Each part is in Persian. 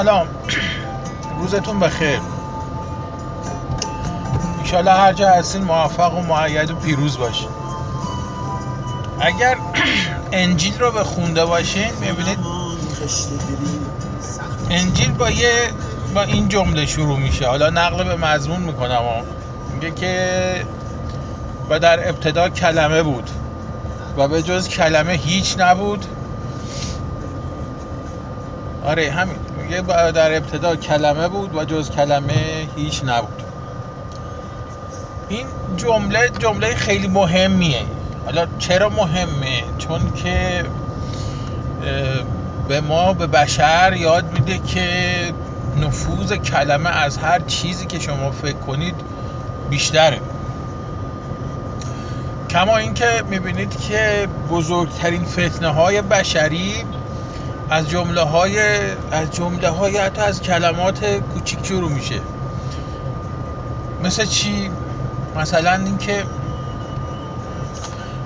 سلام. روزتون بخیر. ایشالا هر جا هستین موفق و معید و پیروز باشین. اگر انجیل رو به خونده باشین می‌بینید انجیل با یه با این جمله شروع میشه. حالا نقل به مضمون می‌کنم میگه که و در ابتدا کلمه بود و به جز کلمه هیچ نبود. آره همین. میگه در ابتدا کلمه بود و جز کلمه هیچ نبود. این جمله جمله خیلی مهمیه. حالا چرا مهمه؟ چون که به ما به بشر یاد میده که نفوذ کلمه از هر چیزی که شما فکر کنید بیشتره. کما اینکه می‌بینید که بزرگترین فتنه های بشری از جمله های از جمله های حتی از کلمات کوچیک شروع میشه. مثل چی؟ مثلا اینکه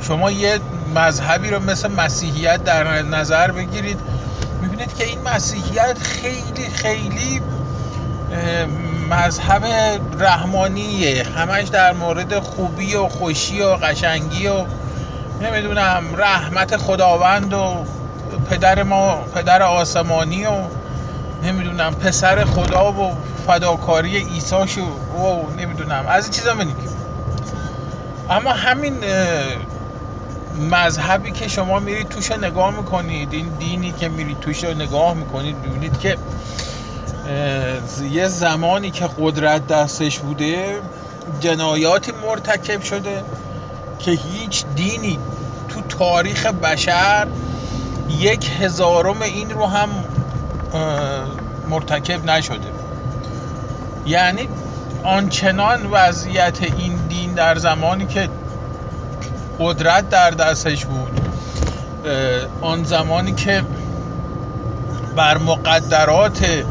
شما یه مذهبی رو مثل مسیحیت در نظر بگیرید. می‌بینید که این مسیحیت خیلی خیلی مذهب رحمانیه. همش در مورد خوبی و خوشی و قشنگی و نمی‌دونم رحمت خداوند و پدر ما پدر آسمانی و نمی‌دونم پسر خدا و فداکاری عیساشو و نمی‌دونم از این چیزا میگیم اما همین مذهبی که شما میرید توش نگاه می‌کنید این دینی که میرید توش نگاه می‌کنید ببینید که یه زمانی که قدرت دستش بوده جنایاتی مرتکب شده که هیچ دینی تو تاریخ بشر یک هزارم این رو هم مرتکب نشده. یعنی آنچنان وضعیت این دین در زمانی که قدرت در دستش بود آن زمانی که بر مقدرات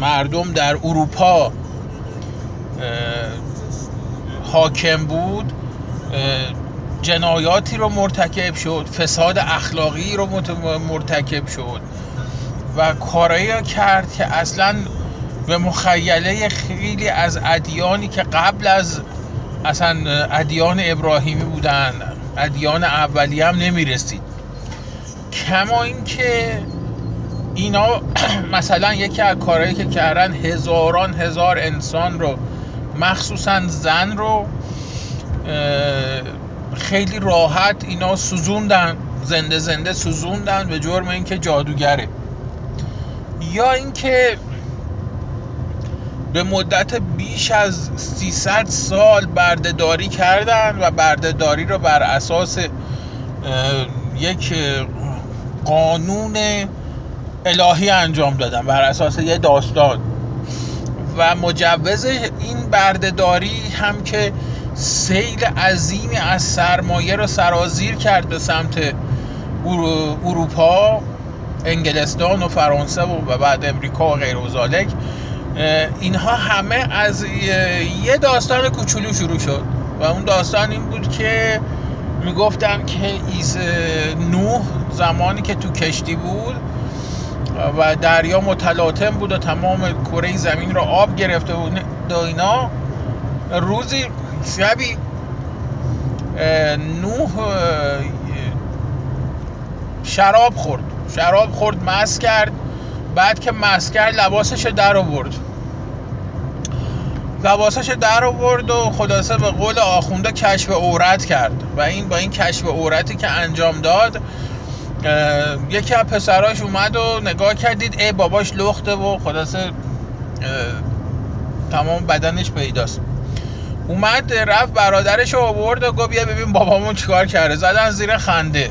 مردم در اروپا حاکم بود جنایاتی رو مرتکب شد فساد اخلاقی رو مرتکب شد و کارایی کرد که اصلا به مخیله خیلی از ادیانی که قبل از اصلا ادیان ابراهیمی بودن ادیان اولی هم نمی‌رسید. کما اینکه اینا مثلا یکی از کارهایی که کردن هزاران هزار انسان رو مخصوصا زن رو خیلی راحت اینا سوزوندن زنده زنده سوزوندن به جرم اینکه جادوگره. یا اینکه به مدت بیش از 300 سال بردهداری کردن و بردهداری رو بر اساس یک قانون الهی انجام دادن بر اساس یه داستان. و مجوز این بردهداری هم که سیل عظیمی از سرمایه رو سرازیر کرد به سمت اروپا انگلستان و فرانسه و بعد امریکا و غیر و اینها همه از یه داستان کوچولو شروع شد و اون داستان این بود که می‌گفتن که ایز نوح زمانی که تو کشتی بود و دریا متلاطم بود و تمام کره زمین رو آب گرفته بود. و اینا روزی شبی نوح شراب خورد. شراب خورد مس کرد. بعد که مس کرد لباسش در آورد. لباسش در آورد و خلاصه به قول آخونده کشف عورت کرد. و این با این کشف عورتی که انجام داد یکی از پسراش اومد و نگاه کردید ای باباش لخته و خلاصه تمام بدنش پیداست. اومد رفت برادرش رو آورد و گفت بیا ببین بابامون چیکار کرده. زدن زیر خنده.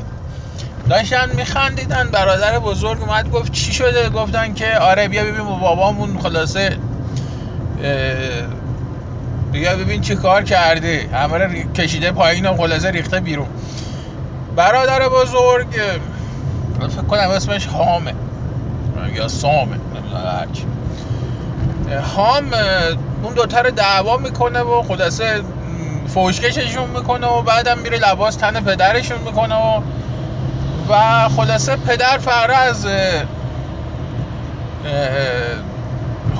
داشتن میخندیدن. برادر بزرگ اومد گفت چی شده؟ گفتن که آره بیا ببین بابامون. خلاصه بیا ببین چی کار کرده. همه رو کشیده پایین و خلاصه ریخته بیرون. برادر بزرگ فکر کنم اسمش هامه یا سامه. هام اون دوتا رو دعوا می‌کنه و خلاصه فوشکششون می‌کنه و بعدم میره لباس تن پدرشون می‌کنه و و خلاصه پدر فقط از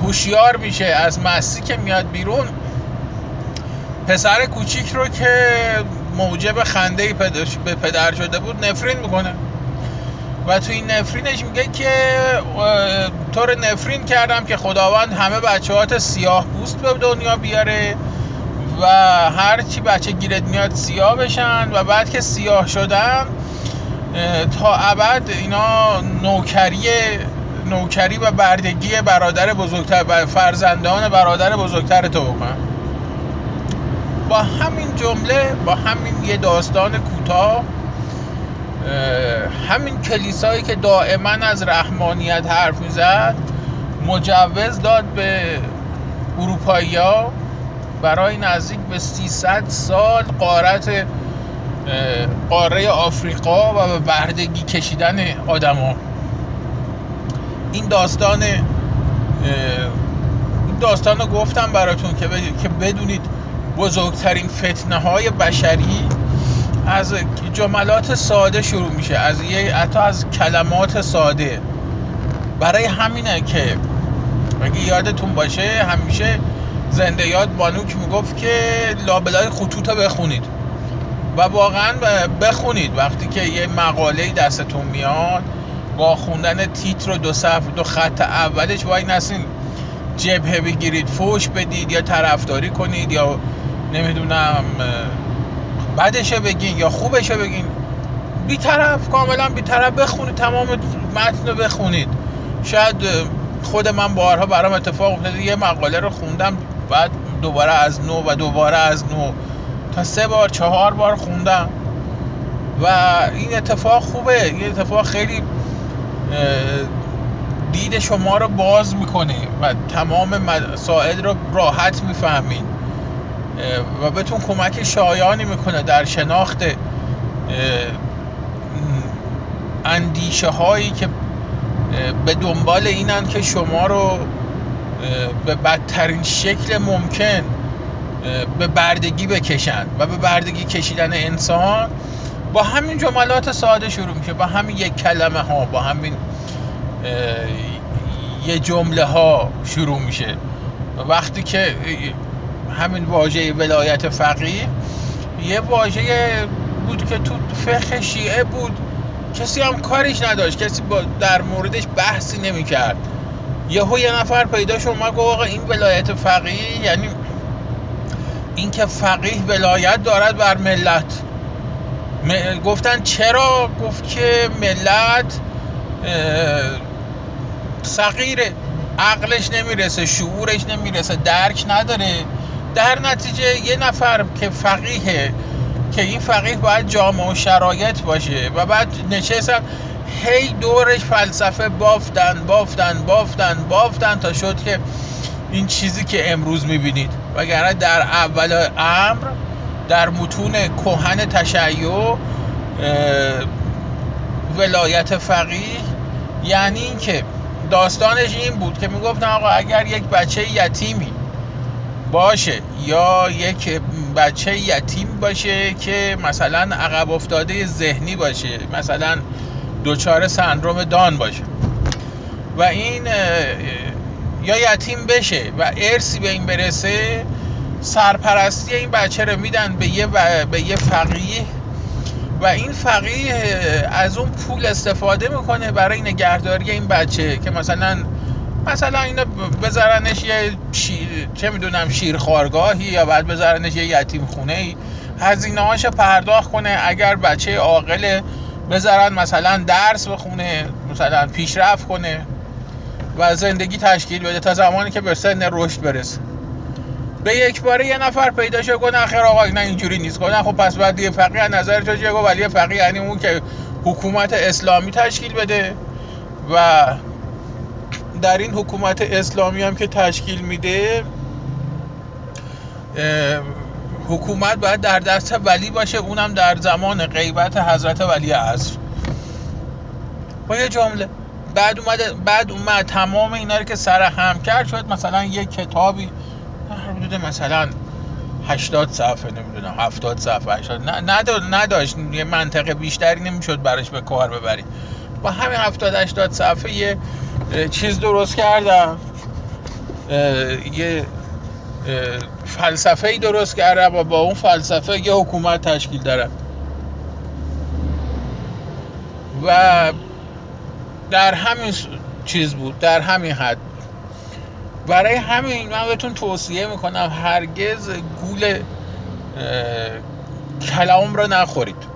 هوشیار میشه از مستی که میاد بیرون. پسر کوچیک رو که موجب خنده به پدر شده بود نفرین می‌کنه. و تو این نفرینش میگه که طور نفرین کردم که خداوند همه بچه سیاه پوست به دنیا بیاره و هر چی بچه گیرت میاد سیاه بشن و بعد که سیاه شدن تا ابد اینا نوکری نوکری و بردگی برادر بزرگتر فرزندان برادر بزرگتر تو بکنن با همین جمله با همین یه داستان کوتاه همین کلیسایی که دائما از رحمانیت حرف می‌زد مجوز داد به اروپایی ها برای نزدیک به 300 سال قارت قاره آفریقا و به بردگی کشیدن آدما. این داستان این داستان رو گفتم براتون که بدونید بزرگترین فتنه های بشری از جملات ساده شروع میشه. از یه حتی از کلمات ساده. برای همینه که اگه یادتون باشه همیشه زنده یاد بانوک می‌گفت که لابلای خطوط رو بخونید. و واقعا بخونید. وقتی که یه مقاله دستتون میاد با خوندن تیتر و دو صفحه دو خط اولش وای نسین جبهه بگیرید فوش بدید یا طرفداری کنید یا نمی‌دونم بدشه بگین یا خوبشه بگین. بیطرف کاملا بیطرف. بخونید تمام متن رو بخونید. شاید خود من بارها برام اتفاق افتاده. یه مقاله رو خوندم بعد دوباره از نو و دوباره از نو. تا سه بار چهار بار خوندم. و این اتفاق خوبه. این اتفاق خیلی دید شما رو باز می‌کنه و تمام مسائل رو راحت می‌فهمید. و بهتون کمک شایانی می‌کنه در شناخت اندیشه هایی که به دنبال اینن که شما رو به بدترین شکل ممکن به بردگی بکشن و به بردگی کشیدن انسان. با همین جملات ساده شروع میشه با همین یک کلمه ها با همین یه جمله ها شروع میشه. وقتی که همین واژه ولایت فقیه. یه واژه بود که تو فقه شیعه بود. کسی هم کاریش نداشت. کسی با در موردش بحثی نمی‌کرد. یهو یه نفر پیدا شد ما گفت آقا این ولایت فقیه یعنی اینکه فقیه ولایت دارد بر ملت. گفتن چرا؟ گفت که ملت صغیره عقلش نمی‌رسه شعورش نمی‌رسه درک نداره. در نتیجه یه نفر که فقیه که این فقیه باید جامعه و شرایط باشه و بعد نشستن هی دورش فلسفه بافتن بافتن بافتن بافتن تا شد که این چیزی که امروز می‌بینید. وگرنه در اول امر در متون کهن تشیع ولایت فقیه یعنی اینکه داستانش این بود که می‌گفتن آقا اگر یک بچه یتیمی باشه. یا یک بچه یتیم باشه که مثلا عقب افتاده ذهنی باشه. مثلا دوچار سندروم دان باشه. و این یا یتیم بشه و ارسی به این برسه سرپرستی این بچه رو میدن به یه, به یه فقیه. و این فقیه از اون پول استفاده می‌کنه برای نگهداری این بچه که مثلا مثلا اینا بذارنش یه چه می‌دونم شیرخوارگاهی یا بعد بذارنش یه یتیم خونه ای هزینه هاش پرداخت کنه. اگر بچه عاقل بذارن مثلا درس بخونه مثلا پیشرفت کنه و زندگی تشکیل بده تا زمانی که به سن رشد برسه. به یک باره یه نفر پیدا شد گفت خیر آقا نه اینجوری نیست. گفت خب پس بعد یه فقیه از نظر تو چیه؟ ولی فقیه یعنی اون که حکومت اسلامی تشکیل بده و در این حکومت اسلامی هم که تشکیل میده حکومت باید در دست ولی باشه. اونم در زمان غیبت حضرت ولی عصر. با یه جمله بعد اومد بعد اومد تمام اینا رو که سر هم کرد شد. مثلا یه کتابی حدود مثلا 80 صفحه نمی‌دونم 70 صفحه 80 نداشت. یه منطقه بیشتری نمی‌شد براش به کار ببری. با همین 70 80 صفحه یه چیز درست کردم. یه فلسفه ای درست کردم و با اون فلسفه یه حکومت تشکیل دارم و در همین چیز بود در همین حد. برای همین من بهتون توصیه می‌کنم هرگز گول کلام را نخورید.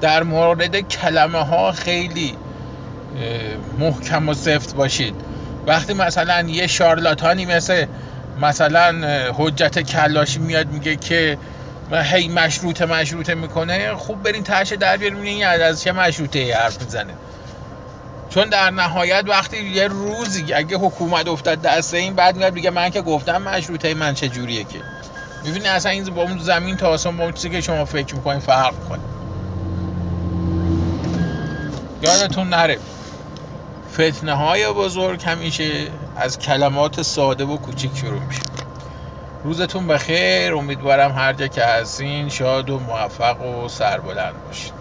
در مورد کلمه ها خیلی محکم و سفت باشید. وقتی مثلا یه شارلاتانی مثل مثلا حجت کلاشی میاد میگه که هی مشروطه مشروطه می‌کنه خوب برین تهش در بیارین از چه مشروطه حرف می‌زنه. چون در نهایت وقتی یه روزی اگه حکومت افتاد دست این بعد میاد میگه من که گفتم مشروطه من چه جوریه که؟ می‌بینی اصلا این با اون زمین تا آسمان با اون چیزی که شما فکر می‌کنین فرق کنه یادتون نره. فتنه های بزرگ همیشه از کلمات ساده و کوچیک شروع میشه. روزتون بخیر. امیدوارم هر جا که هستین شاد و موفق و سربلند باشید